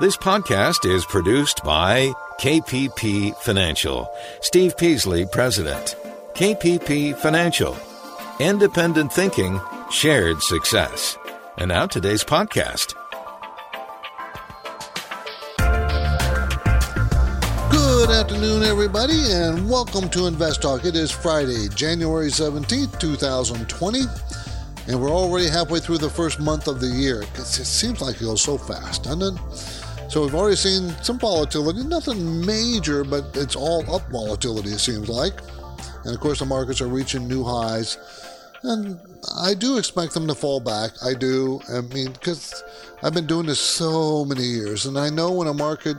This podcast is produced by KPP Financial. Steve Peasley, President. KPP Financial. Independent thinking, shared success. And now today's podcast. Good afternoon, everybody, and welcome to Invest Talk. It is Friday, January 17th, 2020, and we're already halfway through the first month of the year. It seems like it goes so fast, doesn't it? So we've already seen some volatility, nothing major, but it's all up volatility, it seems like. And of course, the markets are reaching new highs. And I do expect them to fall back. I do. I mean, because I've been doing this so many years, and I know when a market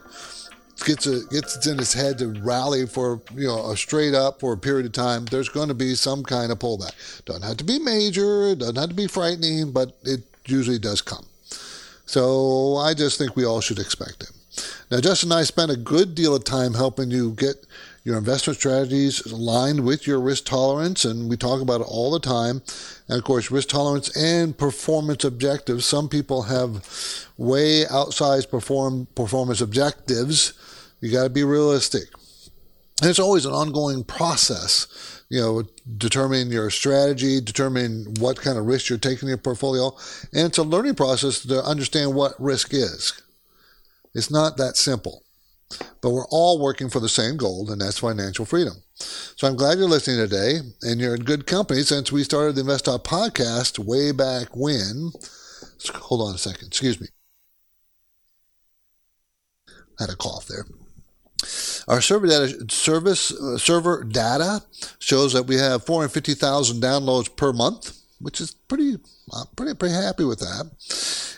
gets a, gets in its head to rally for you know a straight up for a period of time, there's going to be some kind of pullback. Doesn't have to be major, doesn't have to be frightening, but it usually does come. So I just think we all should expect it. Now, Justin and I spent a good deal of time helping you get your investment strategies aligned with your risk tolerance, and we talk about it all the time. And of course, risk tolerance and performance objectives. Some people have way outsized perform, performance objectives. You got to be realistic. And it's always an ongoing process, you know, determining your strategy, determining what kind of risk you're taking in your portfolio. And it's a learning process to understand what risk is. It's not that simple. But we're all working for the same goal, and that's financial freedom. So I'm glad you're listening today, and you're in good company since we started the Invest Talk podcast way back when. Hold on a second. Excuse me. I had a cough there. Our server data service uh, server data shows that we have 450,000 downloads per month, which is pretty pretty pretty happy with that.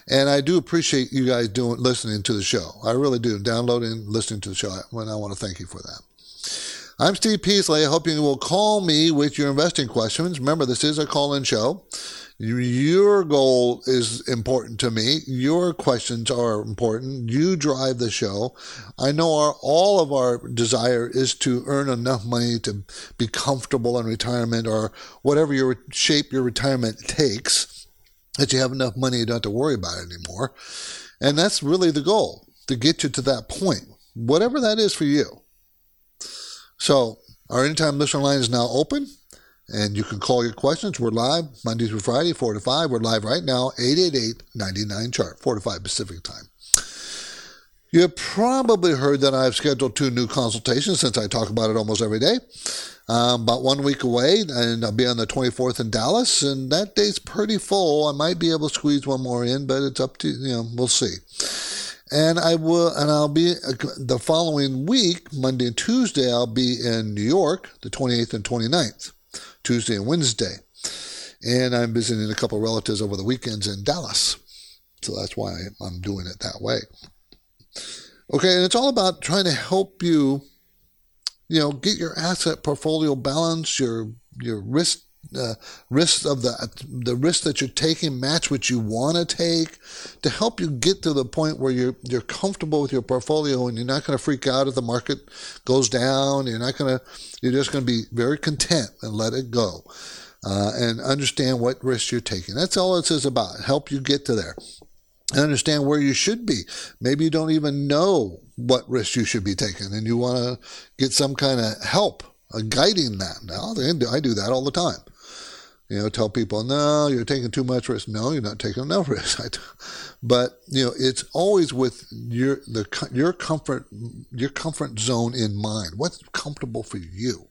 And I do appreciate you guys doing listening to the show. I really do. Downloading, listening to the show. And I want to thank you for that. I'm Steve Peasley. I hope you will call me with your investing questions. Remember, this is a call-in show. Your goal is important to me. Your questions are important. You drive the show. I know our, all of our desire is to earn enough money to be comfortable in retirement or whatever your shape your retirement takes, that you have enough money you don't have to worry about it anymore. And that's really the goal to get you to that point, whatever that is for you. So our anytime listener line is now open. And you can call your questions. We're live Monday through Friday, 4 to 5. We're live right now, 888 99 chart, 4 to 5 Pacific time. You have probably heard that I've scheduled two new consultations since I talk about it almost every day. Um, about one week away, and I'll be on the 24th in Dallas, and that day's pretty full. I might be able to squeeze one more in, but it's up to you know. We'll see. And I will, and I'll be uh, the following week, Monday and Tuesday. I'll be in New York, the 28th and 29th. Tuesday and Wednesday. And I'm visiting a couple relatives over the weekends in Dallas. So that's why I'm doing it that way. Okay, and it's all about trying to help you, you know, get your asset portfolio balance, your your risk uh, risk of the the risk that you're taking match what you want to take to help you get to the point where you're you're comfortable with your portfolio and you're not going to freak out if the market goes down. You're not going to you're just going to be very content and let it go. Uh, and understand what risks you're taking. That's all it is about. Help you get to there. And understand where you should be. Maybe you don't even know what risks you should be taking, and you want to get some kind of help uh, guiding that. Now, I do that all the time. You know, tell people, no, you're taking too much risk. No, you're not taking enough risk. but you know, it's always with your the your comfort your comfort zone in mind. What's comfortable for you?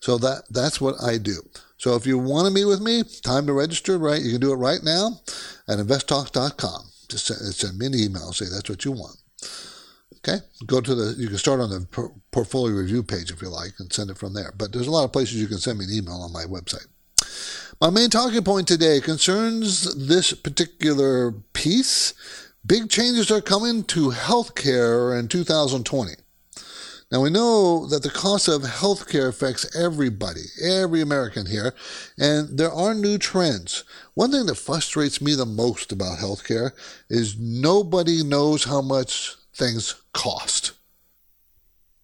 So that that's what I do. So if you want to meet with me, time to register. Right, you can do it right now at investtalk.com. Just send, send me an email. Say that's what you want. Okay, go to the. You can start on the portfolio review page if you like, and send it from there. But there's a lot of places you can send me an email on my website. My main talking point today concerns this particular piece. Big changes are coming to healthcare in 2020. Now we know that the cost of healthcare affects everybody, every American here, and there are new trends. One thing that frustrates me the most about healthcare is nobody knows how much things cost.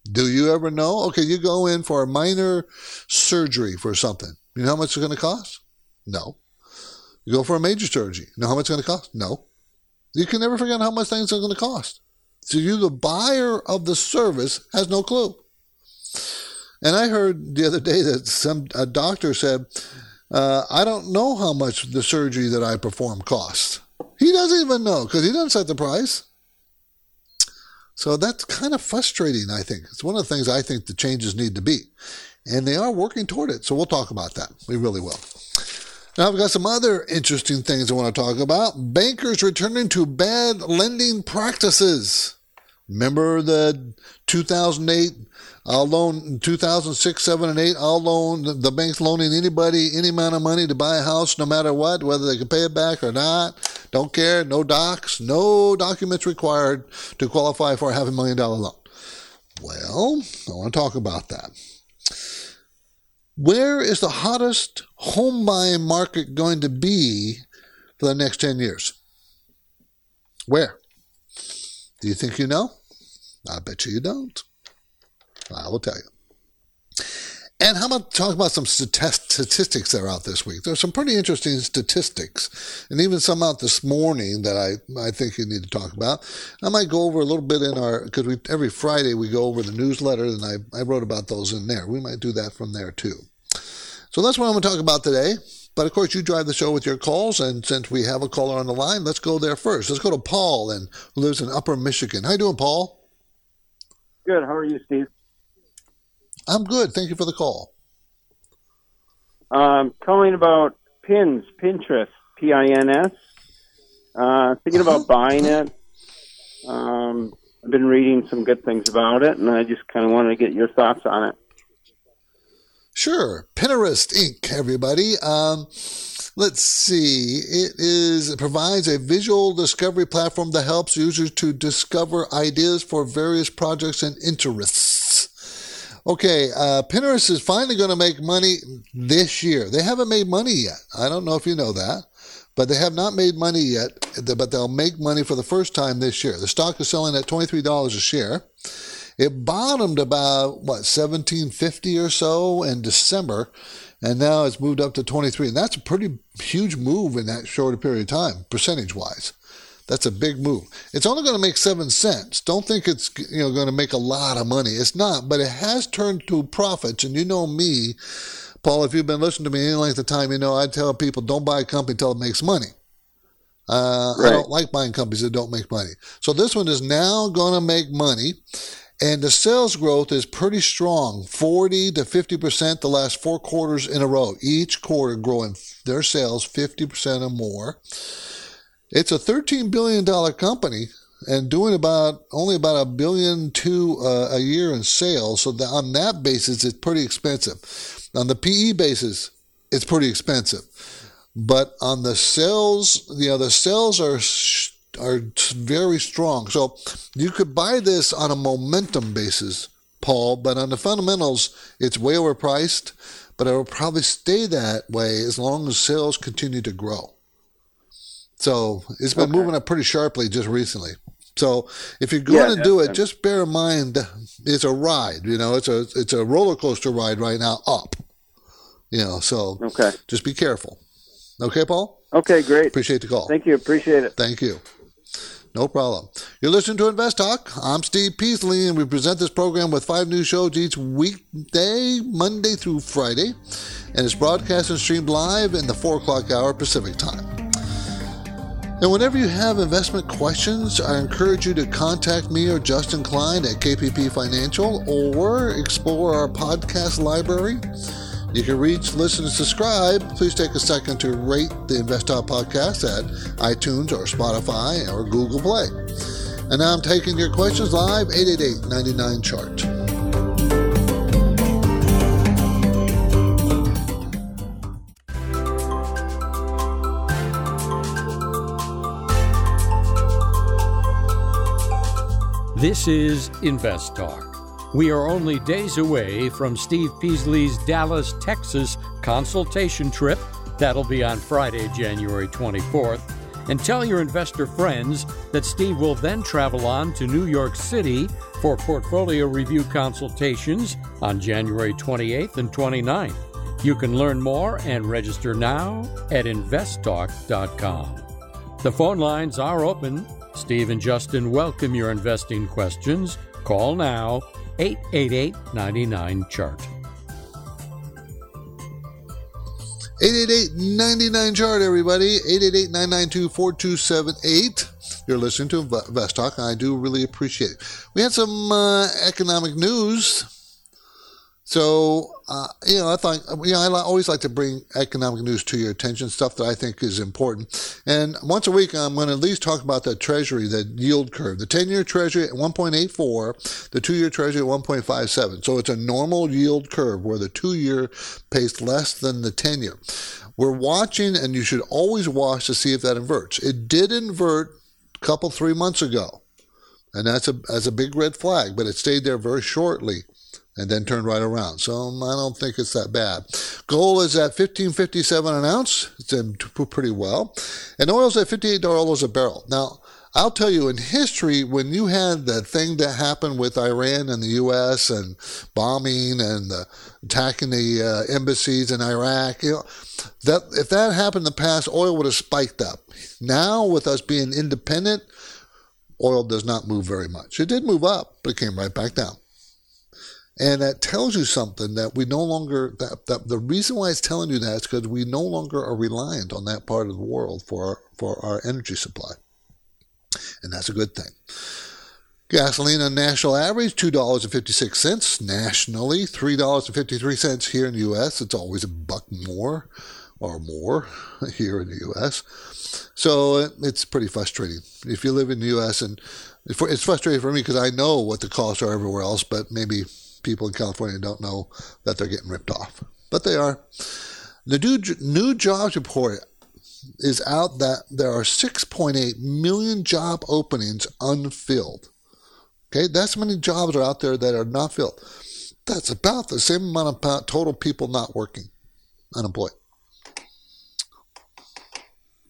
Do you ever know? Okay, you go in for a minor surgery for something. You know how much it's going to cost? No. You go for a major surgery. You know how much it's going to cost? No. You can never forget how much things are going to cost. So you, the buyer of the service, has no clue. And I heard the other day that some a doctor said, uh, "I don't know how much the surgery that I perform costs." He doesn't even know because he doesn't set the price. So that's kind of frustrating, I think. It's one of the things I think the changes need to be. And they are working toward it. So we'll talk about that. We really will. Now, I've got some other interesting things I want to talk about. Bankers returning to bad lending practices. Remember the 2008 I'll uh, loan 2006, 7, and 8. I'll loan the bank's loaning anybody any amount of money to buy a house, no matter what, whether they can pay it back or not. Don't care. No docs, no documents required to qualify for a half a million dollar loan. Well, I want to talk about that. Where is the hottest home buying market going to be for the next 10 years? Where? Do you think you know? I bet you you don't. I will tell you. And how about talk about some statistics that are out this week? There's some pretty interesting statistics, and even some out this morning that I, I think you need to talk about. I might go over a little bit in our because every Friday we go over the newsletter, and I, I wrote about those in there. We might do that from there too. So that's what I'm going to talk about today. But of course, you drive the show with your calls, and since we have a caller on the line, let's go there first. Let's go to Paul, and who lives in Upper Michigan. How you doing, Paul? Good. How are you, Steve? I'm good. Thank you for the call. Um, calling about pins, Pinterest, P I N S. Uh, thinking about uh-huh. buying it. Um, I've been reading some good things about it, and I just kind of wanted to get your thoughts on it. Sure. Pinterest Inc., everybody. Um, let's see. It is it provides a visual discovery platform that helps users to discover ideas for various projects and interests. Okay, uh, Pinterest is finally going to make money this year. They haven't made money yet. I don't know if you know that, but they have not made money yet. But they'll make money for the first time this year. The stock is selling at twenty three dollars a share. It bottomed about what seventeen fifty or so in December, and now it's moved up to twenty three. And that's a pretty huge move in that short period of time, percentage wise. That's a big move. It's only going to make seven cents. Don't think it's you know going to make a lot of money. It's not, but it has turned to profits. And you know me, Paul. If you've been listening to me any length of time, you know I tell people don't buy a company until it makes money. Uh, right. I don't like buying companies that don't make money. So this one is now going to make money. And the sales growth is pretty strong 40 to 50% the last four quarters in a row. Each quarter growing their sales 50% or more. It's a $13 billion company and doing about only about a billion two uh, a year in sales. So that on that basis, it's pretty expensive. On the PE basis, it's pretty expensive. But on the sales, you know, the sales are are very strong. So you could buy this on a momentum basis, Paul. But on the fundamentals, it's way overpriced. But it will probably stay that way as long as sales continue to grow. So it's been okay. moving up pretty sharply just recently. So if you're going yeah, to do it, just bear in mind it's a ride. You know, it's a it's a roller coaster ride right now up. You know, so okay, just be careful. Okay, Paul. Okay, great. Appreciate the call. Thank you. Appreciate it. Thank you. No problem. You're listening to Invest Talk. I'm Steve Peasley, and we present this program with five new shows each weekday, Monday through Friday, and it's broadcast and streamed live in the four o'clock hour Pacific time. And whenever you have investment questions, I encourage you to contact me or Justin Klein at KPP Financial or explore our podcast library. You can reach, listen, and subscribe. Please take a second to rate the Invest podcast at iTunes or Spotify or Google Play. And now I'm taking your questions live 888 99 chart. This is Invest Talk. We are only days away from Steve Peasley's Dallas, Texas consultation trip. That'll be on Friday, January 24th. And tell your investor friends that Steve will then travel on to New York City for portfolio review consultations on January 28th and 29th. You can learn more and register now at investtalk.com. The phone lines are open Steve and Justin welcome your investing questions. Call now 888 99 Chart. 888-99 chart everybody 888-992-4278 you're listening to Invest Talk i do really appreciate it we had some uh, economic news so, uh, you know, I thought, you know, I always like to bring economic news to your attention, stuff that I think is important. And once a week, I'm going to at least talk about the Treasury, the yield curve. The 10 year Treasury at 1.84, the two year Treasury at 1.57. So it's a normal yield curve where the two year pays less than the 10 year. We're watching, and you should always watch to see if that inverts. It did invert a couple, three months ago. And that's a, that's a big red flag, but it stayed there very shortly and then turned right around. So um, I don't think it's that bad. Gold is at 1557 an ounce. It's in pretty well. And oil's at $58 a barrel. Now, I'll tell you, in history, when you had that thing that happened with Iran and the U.S. and bombing and the, attacking the uh, embassies in Iraq, you know, that if that happened in the past, oil would have spiked up. Now, with us being independent, oil does not move very much. It did move up, but it came right back down. And that tells you something that we no longer, that, that the reason why it's telling you that is because we no longer are reliant on that part of the world for our, for our energy supply. And that's a good thing. Gasoline on national average, $2.56 nationally, $3.53 here in the U.S. It's always a buck more or more here in the U.S. So uh, it's pretty frustrating. If you live in the U.S. and it's frustrating for me because I know what the costs are everywhere else, but maybe people in California don't know that they're getting ripped off, but they are. The new, new jobs report is out that there are 6.8 million job openings unfilled. Okay, that's many jobs are out there that are not filled. That's about the same amount of total people not working, unemployed.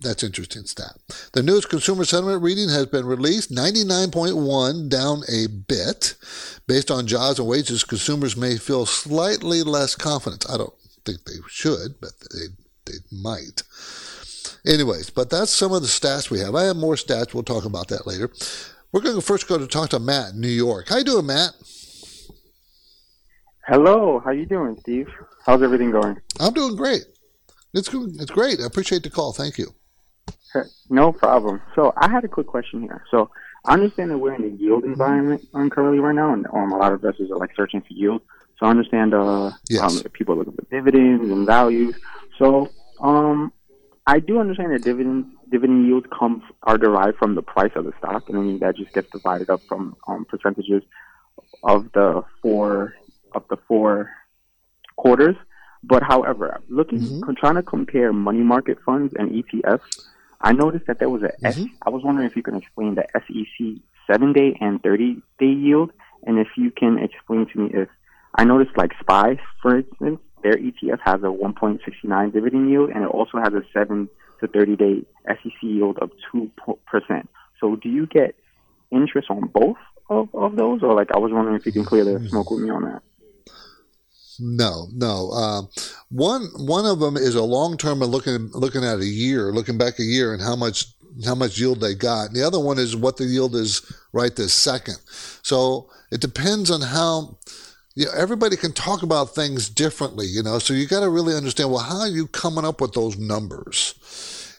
That's interesting stat. The newest consumer sentiment reading has been released, 99.1, down a bit. Based on jobs and wages, consumers may feel slightly less confidence. I don't think they should, but they, they might. Anyways, but that's some of the stats we have. I have more stats. We'll talk about that later. We're going to first go to talk to Matt in New York. How you doing, Matt? Hello. How you doing, Steve? How's everything going? I'm doing great. It's it's great. I appreciate the call. Thank you. No problem. So I had a quick question here. So I understand that we're in a yield environment um, currently right now, and um, a lot of investors are like searching for yield. So I understand uh, yes. um, people are looking for dividends and values. So um, I do understand that dividends dividend yields come are derived from the price of the stock, and then that just gets divided up from um, percentages of the four of the four quarters. But however, looking mm-hmm. trying to compare money market funds and ETFs, I noticed that there was a mm-hmm. S, I was wondering if you can explain the SEC seven day and 30 day yield. And if you can explain to me if I noticed like SPY, for instance, their ETF has a 1.69 dividend yield and it also has a 7 to 30 day SEC yield of 2%. So do you get interest on both of, of those? Or like I was wondering if you can clear the smoke with me on that. No, no. Uh, one one of them is a long term and looking looking at a year, looking back a year, and how much how much yield they got. And the other one is what the yield is right this second. So it depends on how. Know, everybody can talk about things differently, you know. So you got to really understand. Well, how are you coming up with those numbers?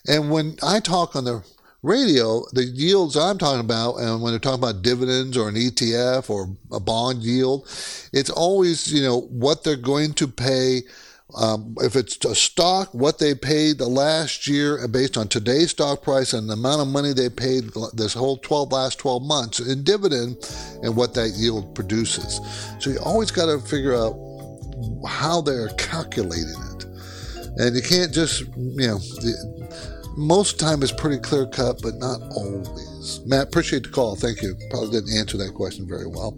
And when I talk on the radio, the yields I'm talking about, and when they're talking about dividends or an ETF or a bond yield, it's always, you know, what they're going to pay. Um, if it's a stock, what they paid the last year based on today's stock price and the amount of money they paid this whole 12 last 12 months in dividend and what that yield produces. So you always got to figure out how they're calculating it. And you can't just, you know, most time is pretty clear cut, but not always. Matt, appreciate the call. Thank you. Probably didn't answer that question very well.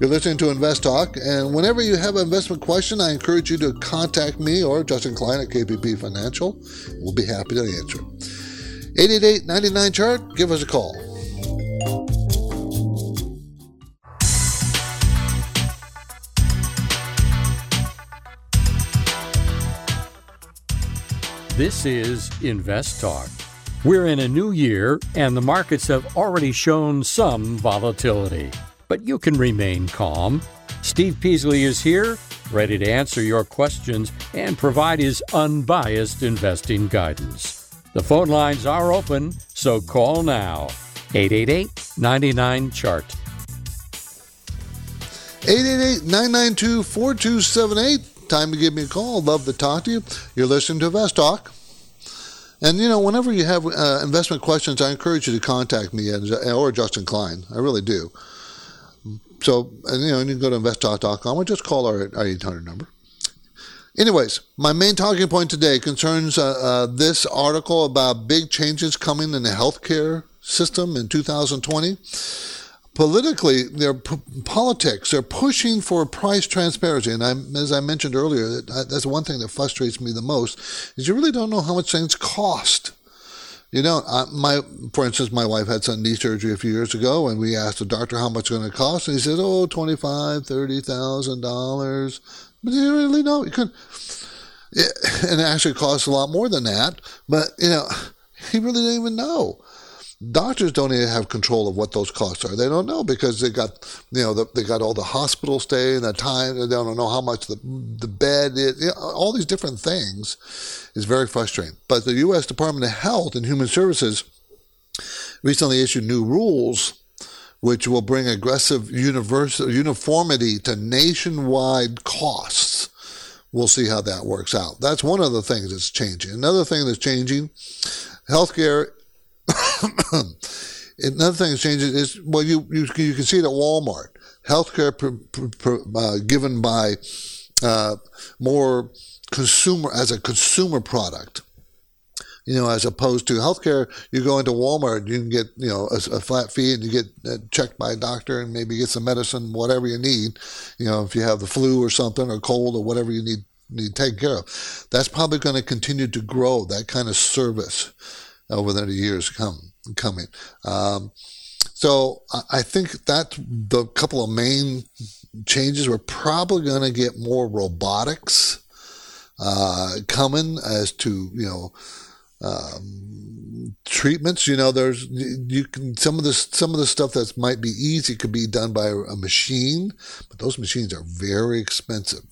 You're listening to Invest Talk, and whenever you have an investment question, I encourage you to contact me or Justin Klein at KPP Financial. We'll be happy to answer. 888 99 chart, give us a call. This is Invest Talk. We're in a new year, and the markets have already shown some volatility. But you can remain calm. Steve Peasley is here, ready to answer your questions and provide his unbiased investing guidance. The phone lines are open, so call now. 888 99 Chart. 888 992 4278. Time to give me a call. Love to talk to you. You're listening to Invest Talk. And you know, whenever you have uh, investment questions, I encourage you to contact me or Justin Klein. I really do. So, and, you know, you can go to investtalk.com or just call our, our 800 number. Anyways, my main talking point today concerns uh, uh, this article about big changes coming in the healthcare system in 2020 politically, their p- politics, they're pushing for price transparency. And I, as I mentioned earlier, that's one thing that frustrates me the most is you really don't know how much things cost. You know, uh, my for instance, my wife had some knee surgery a few years ago, and we asked the doctor how much it's going to cost, and he said, "Oh, twenty five, thirty thousand dollars." But you really know you could, it, and it actually costs a lot more than that. But you know, he really didn't even know. Doctors don't even have control of what those costs are. They don't know because they got, you know, the, they got all the hospital stay and the time. They don't know how much the the bed is. You know, all these different things is very frustrating. But the U.S. Department of Health and Human Services recently issued new rules which will bring aggressive universal uniformity to nationwide costs. We'll see how that works out. That's one of the things that's changing. Another thing that's changing, healthcare Another thing that's changing is well, you you you can see it at Walmart. Healthcare pr- pr- uh, given by uh, more consumer as a consumer product. You know, as opposed to healthcare, you go into Walmart, you can get you know a, a flat fee, and you get uh, checked by a doctor, and maybe get some medicine, whatever you need. You know, if you have the flu or something, or cold, or whatever you need need taken care of. That's probably going to continue to grow that kind of service over the years come coming. Um, so I think that the couple of main changes we're probably going to get more robotics uh, coming as to you know um, treatments. You know, there's you can some of this some of the stuff that might be easy could be done by a machine, but those machines are very expensive.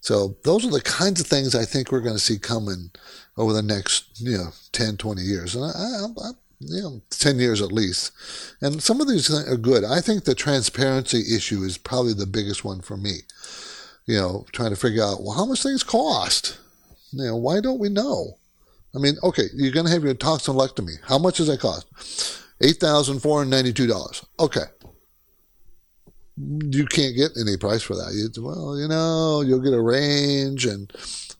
So those are the kinds of things I think we're going to see coming over the next, you know, 10, 20 years. And I, I, I you know, 10 years at least. And some of these are good. I think the transparency issue is probably the biggest one for me. You know, trying to figure out, well, how much things cost? You know, why don't we know? I mean, okay, you're going to have your tonsillectomy. How much does that cost? $8,492. Okay. You can't get any price for that. You, well, you know, you'll get a range and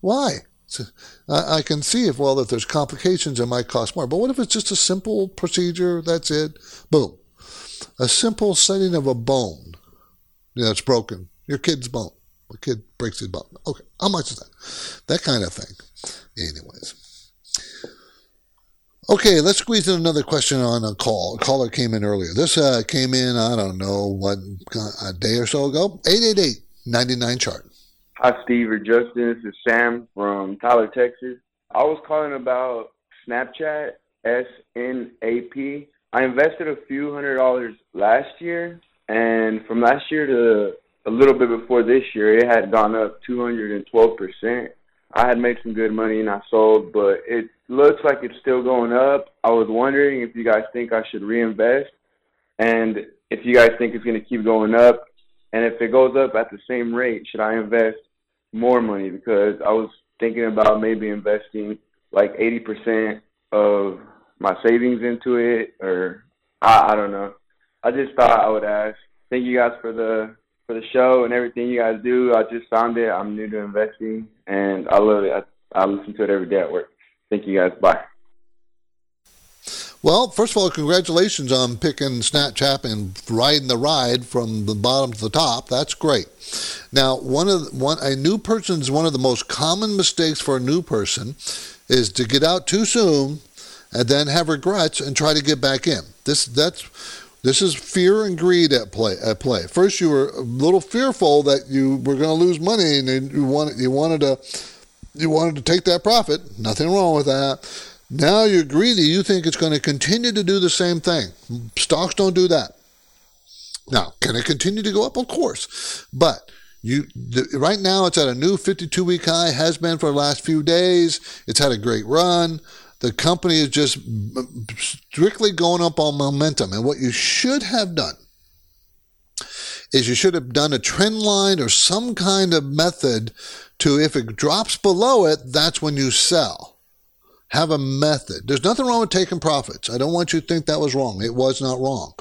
why? So I, I can see if, well, if there's complications, it might cost more. But what if it's just a simple procedure? That's it. Boom. A simple setting of a bone you know, broken. Your kid's bone. A kid breaks his bone. Okay. How much is that? That kind of thing. Anyways. Okay, let's squeeze in another question on a call. A caller came in earlier. This uh, came in, I don't know, what, a day or so ago. 888 99 chart. Hi, Steve or Justin. This is Sam from Tyler, Texas. I was calling about Snapchat, S N A P. I invested a few hundred dollars last year, and from last year to a little bit before this year, it had gone up 212%. I had made some good money and I sold, but it looks like it's still going up. I was wondering if you guys think I should reinvest and if you guys think it's going to keep going up. And if it goes up at the same rate, should I invest more money because I was thinking about maybe investing like 80% of my savings into it or I, I don't know. I just thought I would ask. Thank you guys for the for the show and everything you guys do. I just found it. I'm new to investing and I love it. I, I listen to it every day at work. Thank you guys. Bye. Well, first of all, congratulations on picking Snapchat and riding the ride from the bottom to the top. That's great. Now, one of the, one a new person's one of the most common mistakes for a new person is to get out too soon and then have regrets and try to get back in. This that's this is fear and greed at play. At play. First, you were a little fearful that you were going to lose money, and you wanted you wanted to you wanted to take that profit. Nothing wrong with that. Now you're greedy. You think it's going to continue to do the same thing. Stocks don't do that. Now, can it continue to go up? Of course. But you the, right now it's at a new 52 week high, has been for the last few days. It's had a great run. The company is just strictly going up on momentum. And what you should have done is you should have done a trend line or some kind of method to if it drops below it, that's when you sell. Have a method. There's nothing wrong with taking profits. I don't want you to think that was wrong. It was not wrong.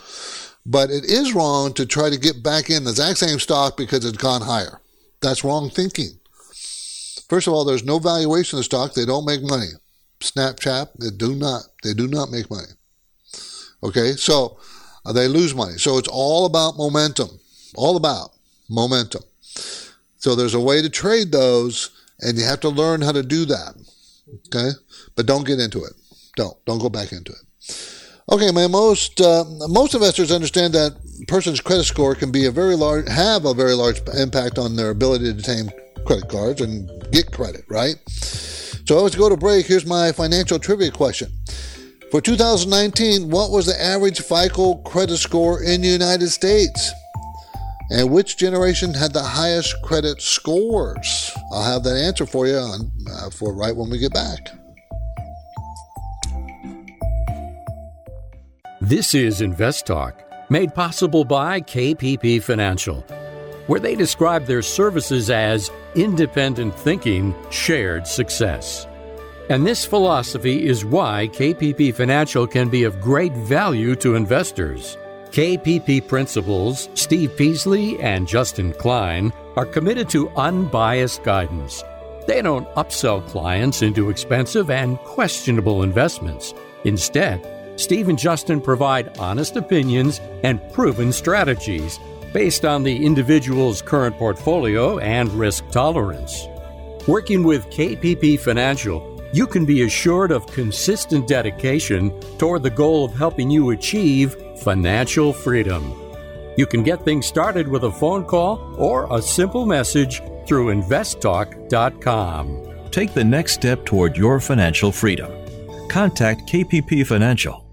But it is wrong to try to get back in the exact same stock because it's gone higher. That's wrong thinking. First of all, there's no valuation of the stock. They don't make money. Snapchat, they do not, they do not make money. Okay, so uh, they lose money. So it's all about momentum. All about momentum. So there's a way to trade those, and you have to learn how to do that. Okay, but don't get into it. Don't don't go back into it. Okay, man. Most uh, most investors understand that person's credit score can be a very large have a very large impact on their ability to obtain credit cards and get credit. Right. So let's go to break. Here's my financial trivia question. For 2019, what was the average FICO credit score in the United States? And which generation had the highest credit scores? I'll have that answer for you on, uh, for right when we get back. This is Invest Talk, made possible by KPP Financial, where they describe their services as independent thinking, shared success. And this philosophy is why KPP Financial can be of great value to investors. KPP principals Steve Peasley and Justin Klein are committed to unbiased guidance. They don't upsell clients into expensive and questionable investments. Instead, Steve and Justin provide honest opinions and proven strategies based on the individual's current portfolio and risk tolerance. Working with KPP Financial, you can be assured of consistent dedication toward the goal of helping you achieve financial freedom. You can get things started with a phone call or a simple message through investtalk.com. Take the next step toward your financial freedom. Contact KPP Financial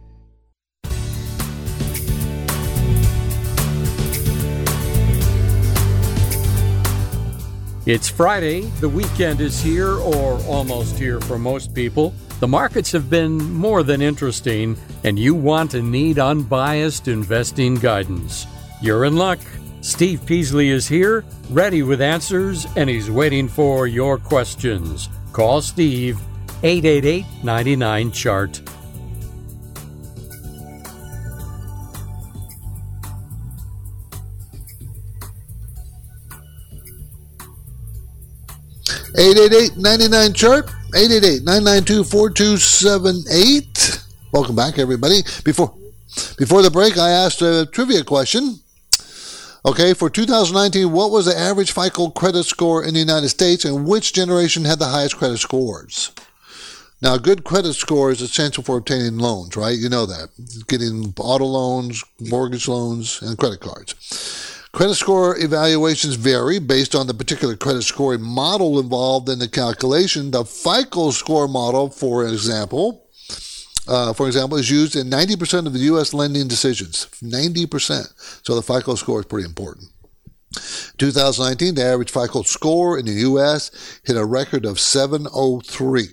It's Friday, the weekend is here, or almost here for most people. The markets have been more than interesting, and you want and need unbiased investing guidance. You're in luck. Steve Peasley is here, ready with answers, and he's waiting for your questions. Call Steve, 888 99 Chart. 888-99 chart 888-992-4278 welcome back everybody before before the break i asked a trivia question okay for 2019 what was the average fico credit score in the united states and which generation had the highest credit scores now, a good credit score is essential for obtaining loans, right? You know that. Getting auto loans, mortgage loans, and credit cards. Credit score evaluations vary based on the particular credit scoring model involved in the calculation. The FICO score model, for example, uh, for example, is used in 90% of the U.S. lending decisions. 90%. So the FICO score is pretty important. 2019, the average FICO score in the U.S. hit a record of 703.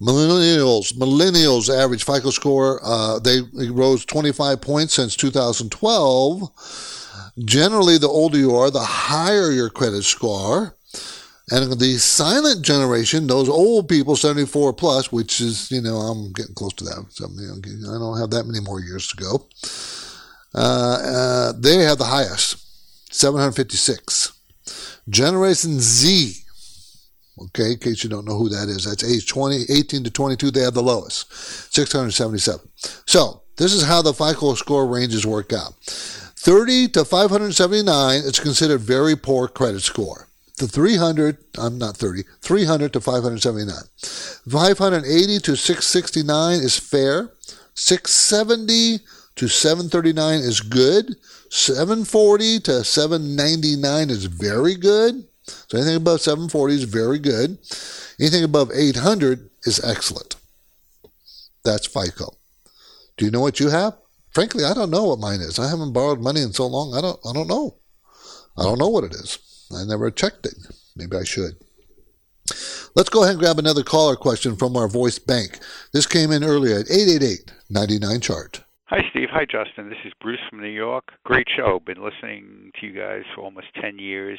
Millennials, millennials average FICO score, uh, they rose 25 points since 2012 Generally, the older you are, the higher your credit score. And the silent generation, those old people, 74 plus, which is, you know, I'm getting close to that. So, you know, I don't have that many more years to go. Uh, uh, they have the highest, 756. Generation Z, okay, in case you don't know who that is, that's age 20, 18 to 22, they have the lowest, 677. So, this is how the FICO score ranges work out. 30 to 579 is considered very poor credit score. The 300, I'm not 30, 300 to 579. 580 to 669 is fair. 670 to 739 is good. 740 to 799 is very good. So anything above 740 is very good. Anything above 800 is excellent. That's FICO. Do you know what you have? Frankly, I don't know what mine is. I haven't borrowed money in so long. I don't. I don't know. I don't know what it is. I never checked it. Maybe I should. Let's go ahead and grab another caller question from our voice bank. This came in earlier at 888 99 chart. Hi, Steve. Hi, Justin. This is Bruce from New York. Great show. Been listening to you guys for almost 10 years.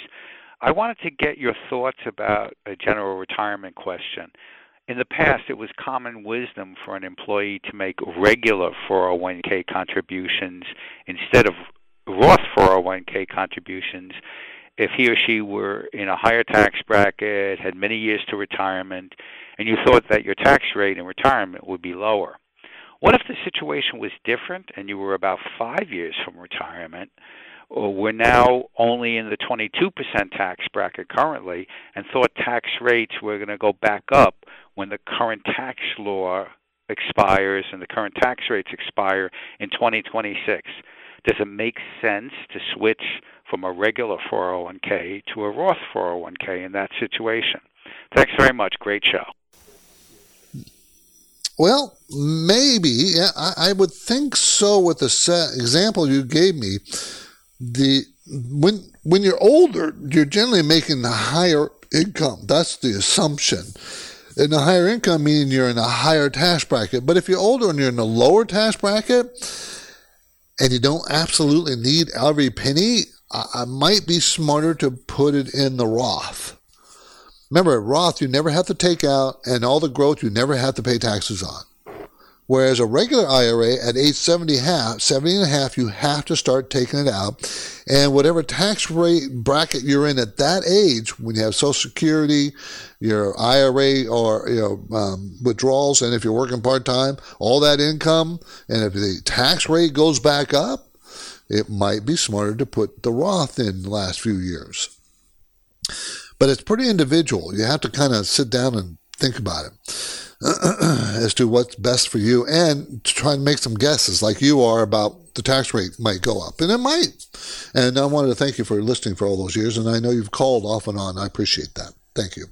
I wanted to get your thoughts about a general retirement question. In the past, it was common wisdom for an employee to make regular 401k contributions instead of Roth 401k contributions if he or she were in a higher tax bracket, had many years to retirement, and you thought that your tax rate in retirement would be lower. What if the situation was different and you were about five years from retirement? Or we're now only in the 22% tax bracket currently and thought tax rates were going to go back up when the current tax law expires and the current tax rates expire in 2026. Does it make sense to switch from a regular 401k to a Roth 401k in that situation? Thanks very much. Great show. Well, maybe. I would think so with the example you gave me. The when when you're older, you're generally making a higher income. That's the assumption. And a higher income meaning you're in a higher tax bracket. But if you're older and you're in a lower tax bracket, and you don't absolutely need every penny, I, I might be smarter to put it in the Roth. Remember, Roth, you never have to take out, and all the growth you never have to pay taxes on. Whereas a regular IRA at age 70, half, 70 and a half, you have to start taking it out. And whatever tax rate bracket you're in at that age, when you have Social Security, your IRA or you know um, withdrawals, and if you're working part time, all that income, and if the tax rate goes back up, it might be smarter to put the Roth in the last few years. But it's pretty individual. You have to kind of sit down and think about it. as to what's best for you and to try and make some guesses like you are about the tax rate might go up. And it might. And i wanted to thank you for listening for all those years and i know you've called off and on. I appreciate that. Thank you.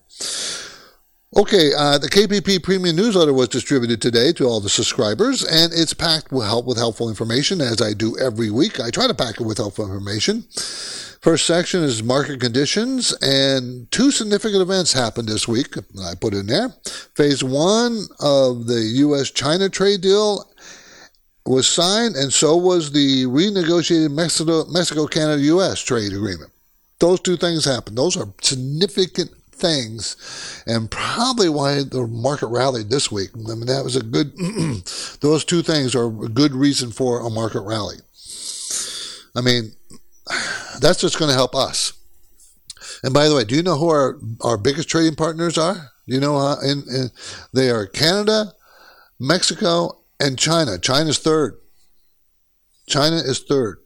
Okay, uh, the KPP Premium Newsletter was distributed today to all the subscribers, and it's packed with, help, with helpful information, as I do every week. I try to pack it with helpful information. First section is market conditions, and two significant events happened this week. I put in there. Phase one of the U.S. China trade deal was signed, and so was the renegotiated Mexico, Mexico Canada U.S. trade agreement. Those two things happened. Those are significant things, and probably why the market rallied this week. I mean, that was a good, those two things are a good reason for a market rally. I mean, that's what's going to help us. And by the way, do you know who our, our biggest trading partners are? You know, uh, in, in, they are Canada, Mexico, and China. China's third. China is third.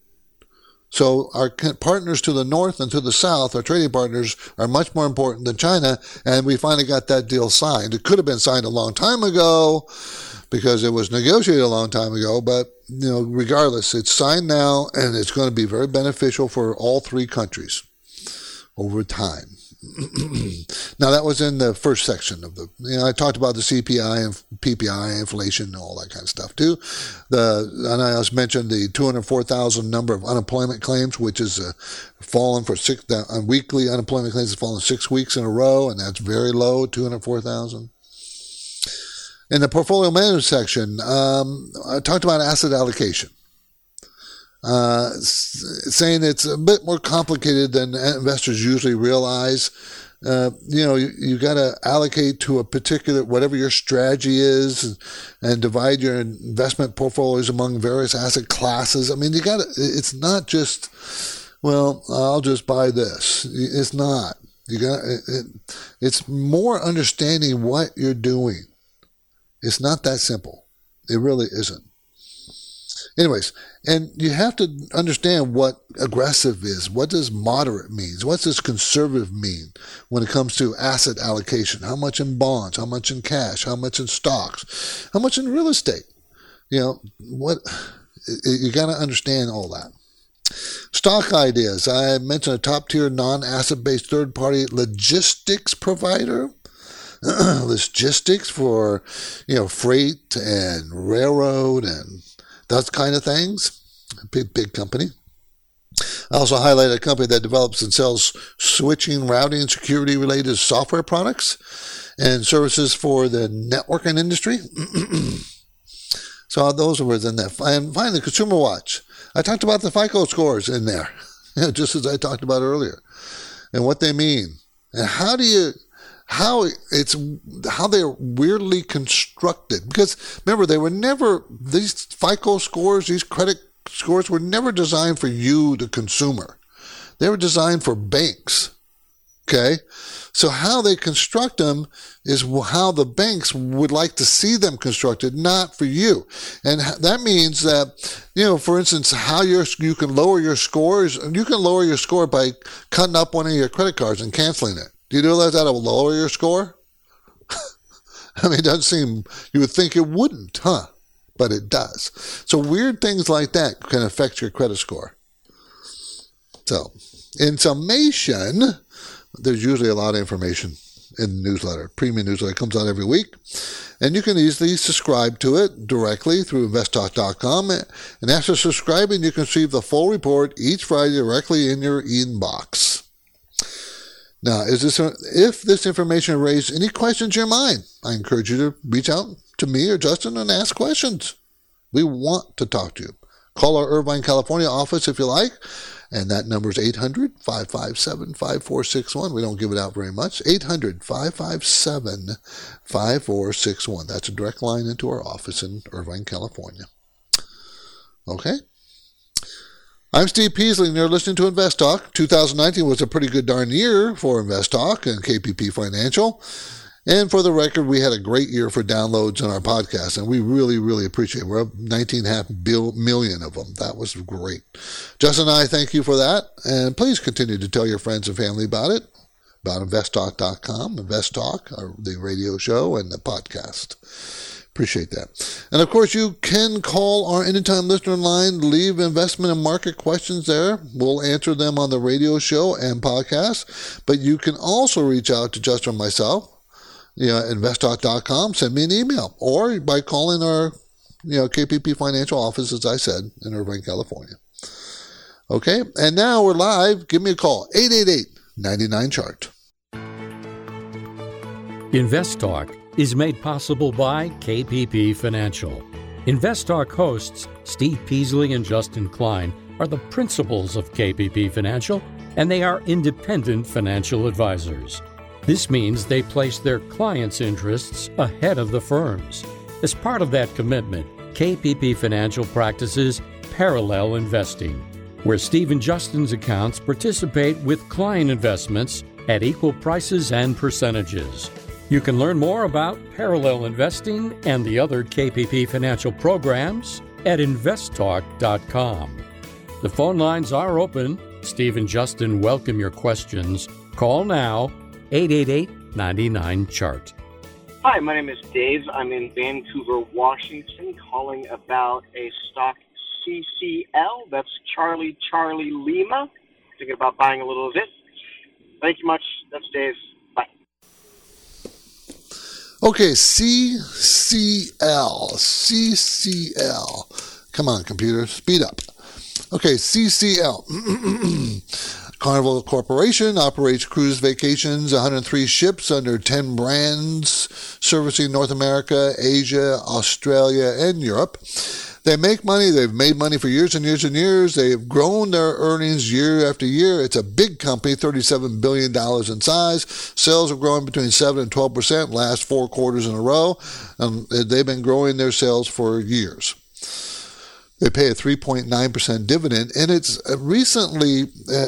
So our partners to the north and to the south, our trading partners, are much more important than China. And we finally got that deal signed. It could have been signed a long time ago because it was negotiated a long time ago. But you know, regardless, it's signed now, and it's going to be very beneficial for all three countries over time. now that was in the first section of the. You know, I talked about the CPI and PPI, inflation, and all that kind of stuff too. The and I also mentioned the 204,000 number of unemployment claims, which is uh, fallen for six. The uh, weekly unemployment claims has fallen six weeks in a row, and that's very low, 204,000. In the portfolio management section, um, I talked about asset allocation uh, saying it's a bit more complicated than investors usually realize. Uh, you know, you, you got to allocate to a particular, whatever your strategy is, and, and divide your investment portfolios among various asset classes. I mean, you got it's not just, well, I'll just buy this. It's not. You got it, it's more understanding what you're doing. It's not that simple. It really isn't. Anyways, and you have to understand what aggressive is. What does moderate mean? What does conservative mean when it comes to asset allocation? How much in bonds? How much in cash? How much in stocks? How much in real estate? You know, what you got to understand all that. Stock ideas. I mentioned a top tier non asset based third party logistics provider logistics for, you know, freight and railroad and those kind of things. Big, big company. I also highlight a company that develops and sells switching, routing, security related software products and services for the networking industry. so those were within that. And finally, Consumer Watch. I talked about the FICO scores in there, just as I talked about earlier, and what they mean, and how do you how it's how they're weirdly constructed because remember they were never these FICO scores these credit scores were never designed for you the consumer they were designed for banks okay so how they construct them is how the banks would like to see them constructed, not for you. And that means that, you know, for instance, how you you can lower your scores, you can lower your score by cutting up one of your credit cards and canceling it. Do you realize that it will lower your score? I mean, it doesn't seem, you would think it wouldn't, huh? But it does. So weird things like that can affect your credit score. So, in summation, there's usually a lot of information in the newsletter, premium newsletter. comes out every week. And you can easily subscribe to it directly through investtalk.com. And after subscribing, you can receive the full report each Friday directly in your inbox. Now, is this if this information raised any questions in your mind, I encourage you to reach out to me or Justin and ask questions. We want to talk to you. Call our Irvine, California office if you like. And that number is 800 557 5461. We don't give it out very much. 800 557 5461. That's a direct line into our office in Irvine, California. Okay? I'm Steve Peasley, and you're listening to Invest Talk. 2019 was a pretty good darn year for Invest Talk and KPP Financial. And for the record, we had a great year for downloads on our podcast, and we really, really appreciate it. We're up 19.5 million of them. That was great. Justin and I thank you for that, and please continue to tell your friends and family about it, about investtalk.com, Invest Talk, uh, the radio show, and the podcast. Appreciate that. And of course, you can call our anytime listener line, leave investment and market questions there. We'll answer them on the radio show and podcast. But you can also reach out to Justin myself you know, investtalk.com, send me an email or by calling our, you know, KPP financial office, as I said, in Irvine, California. Okay. And now we're live. Give me a call, 888 99 chart. Invest Talk is made possible by KPP Financial. Invest Talk hosts Steve Peasley and Justin Klein are the principals of KPP Financial, and they are independent financial advisors. This means they place their clients' interests ahead of the firm's. As part of that commitment, KPP Financial practices parallel investing, where Steve and Justin's accounts participate with client investments at equal prices and percentages. You can learn more about parallel investing and the other KPP financial programs at investtalk.com. The phone lines are open. Steve and Justin welcome your questions. Call now 888 99 Chart. Hi, my name is Dave. I'm in Vancouver, Washington, calling about a stock CCL. That's Charlie Charlie Lima. Thinking about buying a little of it. Thank you much. That's Dave. Okay, CCL. CCL. Come on, computer, speed up. Okay, CCL. Carnival Corporation operates cruise vacations, 103 ships under 10 brands, servicing North America, Asia, Australia, and Europe. They make money. They've made money for years and years and years. They have grown their earnings year after year. It's a big company, $37 billion in size. Sales are growing between 7 and 12% last four quarters in a row. And they've been growing their sales for years. They pay a 3.9% dividend, and it's uh, recently. Uh,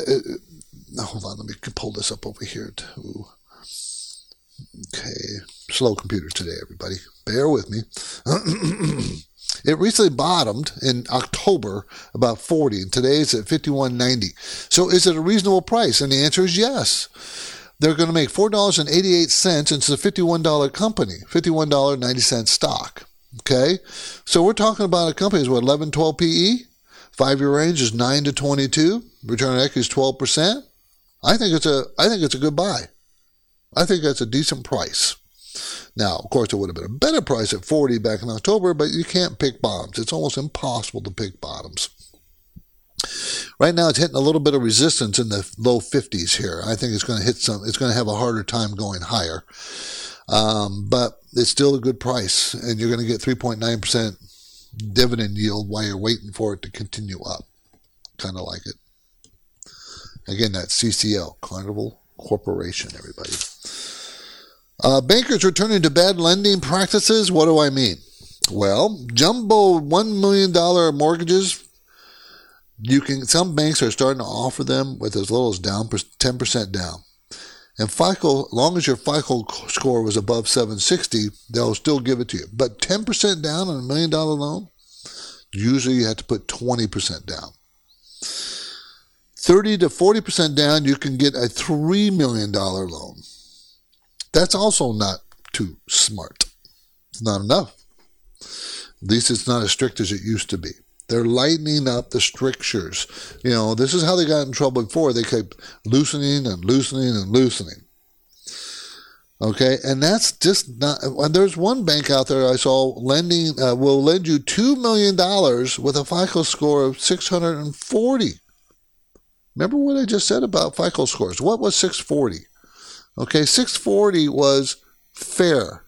uh, hold on, let me pull this up over here too. Okay, slow computer today, everybody. Bear with me. it recently bottomed in October about 40, and today it's at 51.90. So, is it a reasonable price? And the answer is yes. They're going to make $4.88, and it's a $51 company, $51.90 stock. Okay, so we're talking about a company is what 11, 12 PE. Five year range is nine to 22. Return on equity is 12 percent. I think it's a I think it's a good buy. I think that's a decent price. Now, of course, it would have been a better price at 40 back in October, but you can't pick bottoms. It's almost impossible to pick bottoms. Right now, it's hitting a little bit of resistance in the low 50s here. I think it's going to hit some. It's going to have a harder time going higher, um, but it's still a good price, and you're going to get 3.9 percent dividend yield while you're waiting for it to continue up. Kind of like it. Again, that's CCL, Carnival Corporation, everybody. Uh, bankers returning to bad lending practices. What do I mean? Well, jumbo $1 million mortgages, you can, some banks are starting to offer them with as little as down 10% down. And FICO, as long as your FICO score was above 760, they'll still give it to you. But 10% down on a million dollar loan, usually you have to put 20% down. 30 to 40% down, you can get a $3 million loan. That's also not too smart. It's not enough. At least it's not as strict as it used to be. They're lightening up the strictures. You know, this is how they got in trouble before. They kept loosening and loosening and loosening. Okay, and that's just not. There's one bank out there I saw lending uh, will lend you two million dollars with a FICO score of 640. Remember what I just said about FICO scores? What was 640? Okay, 640 was fair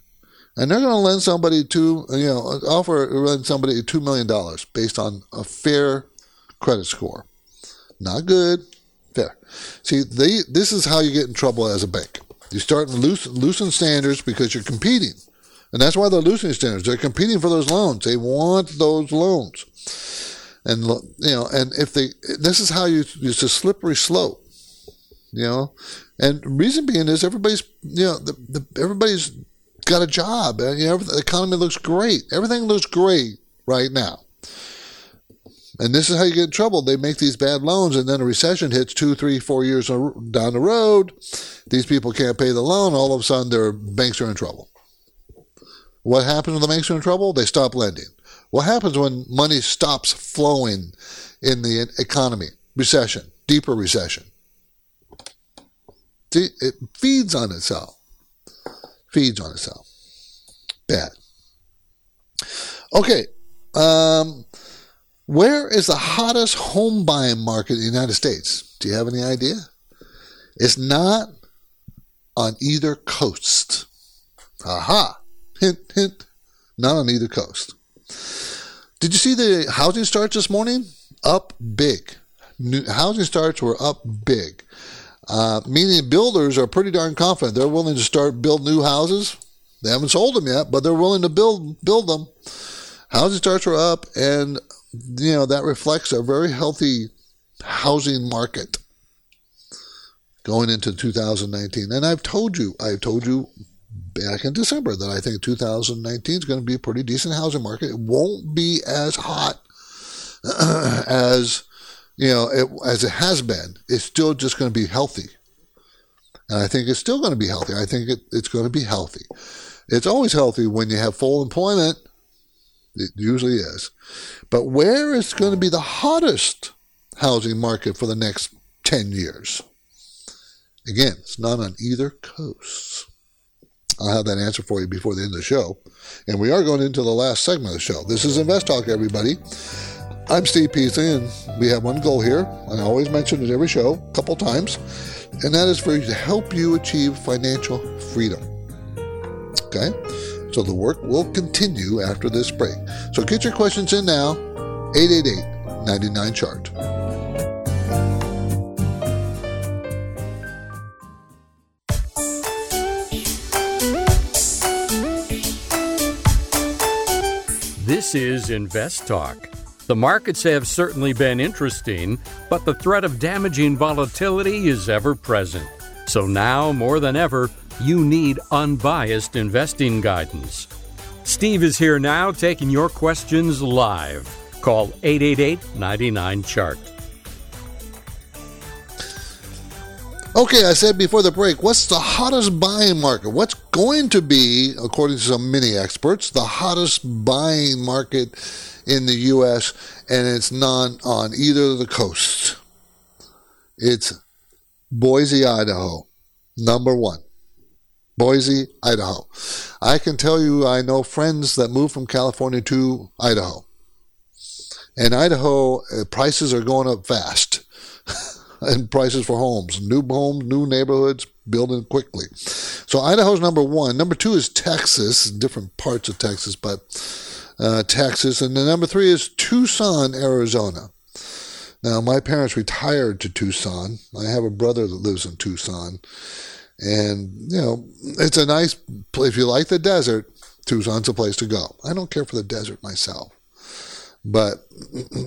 and they're going to lend somebody two, you know, offer lend somebody two million dollars based on a fair credit score. Not good, fair. See, they, this is how you get in trouble as a bank. You start loosen, loosen standards because you're competing, and that's why they're loosening standards. They're competing for those loans. They want those loans, and you know, and if they, this is how you, it's a slippery slope, you know, and reason being is everybody's, you know, the, the everybody's got a job. You know, the economy looks great. Everything looks great right now. And this is how you get in trouble. They make these bad loans, and then a recession hits two, three, four years down the road. These people can't pay the loan. All of a sudden, their banks are in trouble. What happens when the banks are in trouble? They stop lending. What happens when money stops flowing in the economy? Recession, deeper recession. It feeds on itself feeds on itself. Bad. Okay. Um, where is the hottest home buying market in the United States? Do you have any idea? It's not on either coast. Aha. Hint, hint. Not on either coast. Did you see the housing starts this morning? Up big. New, housing starts were up big. Uh, meaning builders are pretty darn confident they're willing to start build new houses. They haven't sold them yet, but they're willing to build build them. Housing starts are up, and you know that reflects a very healthy housing market going into 2019. And I've told you, I've told you back in December that I think 2019 is going to be a pretty decent housing market. It won't be as hot as you know, it, as it has been, it's still just going to be healthy. And I think it's still going to be healthy. I think it, it's going to be healthy. It's always healthy when you have full employment. It usually is. But where is going to be the hottest housing market for the next 10 years? Again, it's not on either coast. I'll have that answer for you before the end of the show. And we are going into the last segment of the show. This is Invest Talk, everybody. I'm Steve Peasley, and we have one goal here, I always mention it every show, a couple times, and that is for you to help you achieve financial freedom. Okay? So the work will continue after this break. So get your questions in now, 888 99 Chart. This is Invest Talk. The markets have certainly been interesting, but the threat of damaging volatility is ever present. So now, more than ever, you need unbiased investing guidance. Steve is here now taking your questions live. Call 888 99 Chart. Okay, I said before the break, what's the hottest buying market? What's going to be, according to some mini experts, the hottest buying market in the U.S., and it's not on either of the coasts. It's Boise, Idaho, number one. Boise, Idaho. I can tell you, I know friends that moved from California to Idaho. And Idaho, uh, prices are going up fast. and prices for homes, new homes, new neighborhoods, building quickly. So Idaho's number one. Number two is Texas, different parts of Texas, but uh, Texas. And the number three is Tucson, Arizona. Now, my parents retired to Tucson. I have a brother that lives in Tucson. And, you know, it's a nice place. If you like the desert, Tucson's a place to go. I don't care for the desert myself. But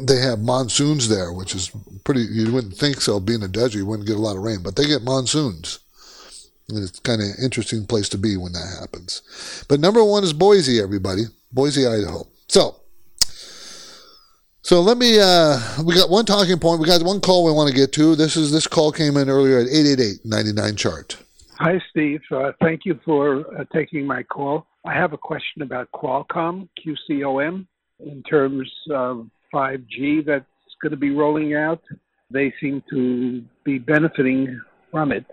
they have monsoons there, which is pretty, you wouldn't think so. Being a desert, you wouldn't get a lot of rain, but they get monsoons. And it's kind of an interesting place to be when that happens. But number one is Boise, everybody. Boise, Idaho. So, so let me. Uh, we got one talking point. We got one call we want to get to. This is this call came in earlier at 888-99 chart. Hi, Steve. Uh, thank you for uh, taking my call. I have a question about Qualcomm, QCOM, in terms of 5G that's going to be rolling out. They seem to be benefiting from it.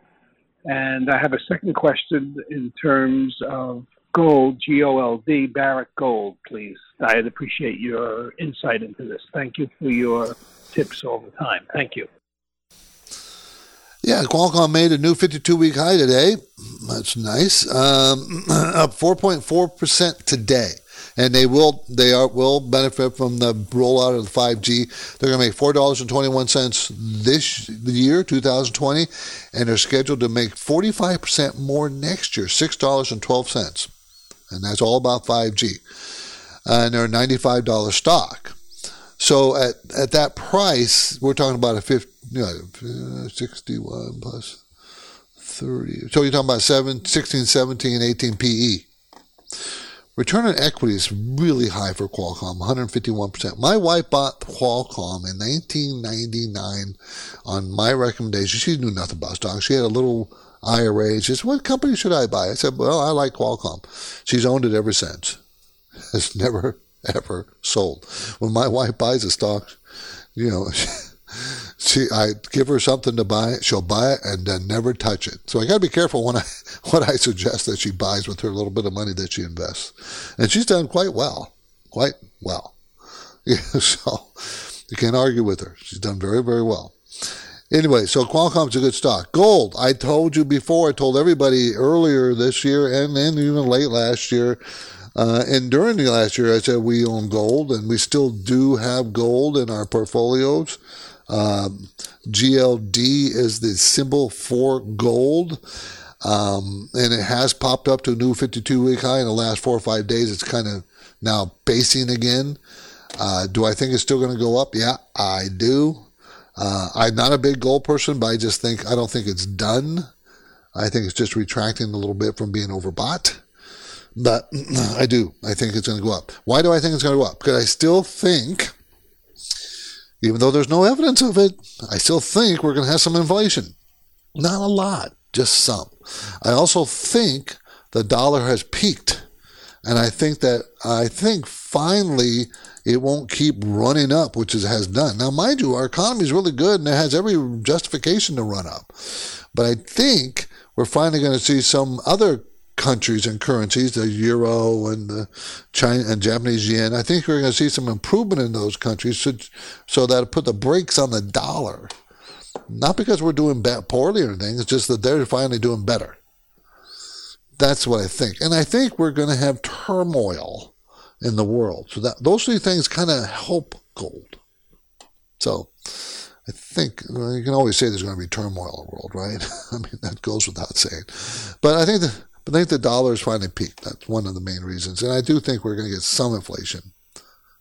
And I have a second question in terms of gold, G O L D, Barrick Gold, please. I'd appreciate your insight into this. Thank you for your tips all the time. Thank you. Yeah, Qualcomm made a new 52 week high today. That's nice. Um, up 4.4% today. And they will they are will benefit from the rollout of the 5G. They're going to make four dollars and twenty one cents this year, 2020, and they're scheduled to make 45 percent more next year, six dollars and twelve cents, and that's all about 5G. And they're a $95 stock. So at at that price, we're talking about a 50, you know, 61 plus 30. So you're talking about 7, 16, 17, 18 PE. Return on equity is really high for Qualcomm, 151%. My wife bought Qualcomm in 1999 on my recommendation. She knew nothing about stocks. She had a little IRA. She said, What company should I buy? I said, Well, I like Qualcomm. She's owned it ever since. It's never, ever sold. When my wife buys a stock, you know, she I give her something to buy, she'll buy it and then never touch it. So I got to be careful when I what I suggest that she buys with her little bit of money that she invests. And she's done quite well, quite well. Yeah, so you can't argue with her. She's done very very well. Anyway, so Qualcomm's a good stock. Gold, I told you before, I told everybody earlier this year and then even late last year. Uh, and during the last year, I said we own gold, and we still do have gold in our portfolios. Um, GLD is the symbol for gold. Um, and it has popped up to a new 52 week high in the last four or five days. It's kind of now basing again. Uh, do I think it's still going to go up? Yeah, I do. Uh, I'm not a big gold person, but I just think I don't think it's done. I think it's just retracting a little bit from being overbought. But I do. I think it's going to go up. Why do I think it's going to go up? Because I still think even though there's no evidence of it, I still think we're going to have some inflation. Not a lot, just some. I also think the dollar has peaked. And I think that, I think finally it won't keep running up, which it has done. Now, mind you, our economy is really good and it has every justification to run up. But I think we're finally going to see some other countries and currencies, the euro and the China and Japanese yen. I think we're going to see some improvement in those countries, so, so that put the brakes on the dollar. Not because we're doing bad, poorly or anything. It's just that they're finally doing better. That's what I think, and I think we're going to have turmoil in the world. So that those three things kind of help gold. So. I think well, you can always say there's going to be turmoil in the world, right? I mean, that goes without saying. But I think that but I think the dollar is finally peaked. That's one of the main reasons. And I do think we're going to get some inflation.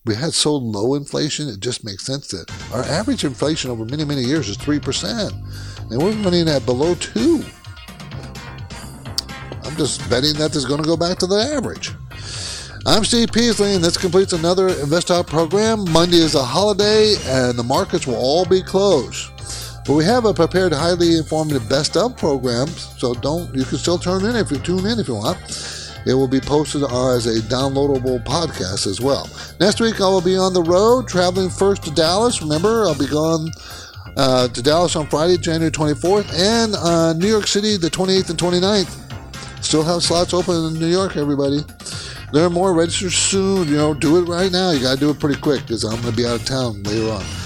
We had so low inflation, it just makes sense that our average inflation over many, many years is 3%. And we're running at below 2 I'm just betting that is going to go back to the average. I'm Steve Peasley, and this completes another InvestTalk program. Monday is a holiday, and the markets will all be closed. But we have a prepared, highly informative best of program, so don't you can still turn in if you tune in if you want. It will be posted as a downloadable podcast as well. Next week I will be on the road, traveling first to Dallas. Remember, I'll be going uh, to Dallas on Friday, January 24th, and uh, New York City the 28th and 29th. Still have slots open in New York, everybody. There are more, register soon. You know, do it right now. You got to do it pretty quick because I'm going to be out of town later on.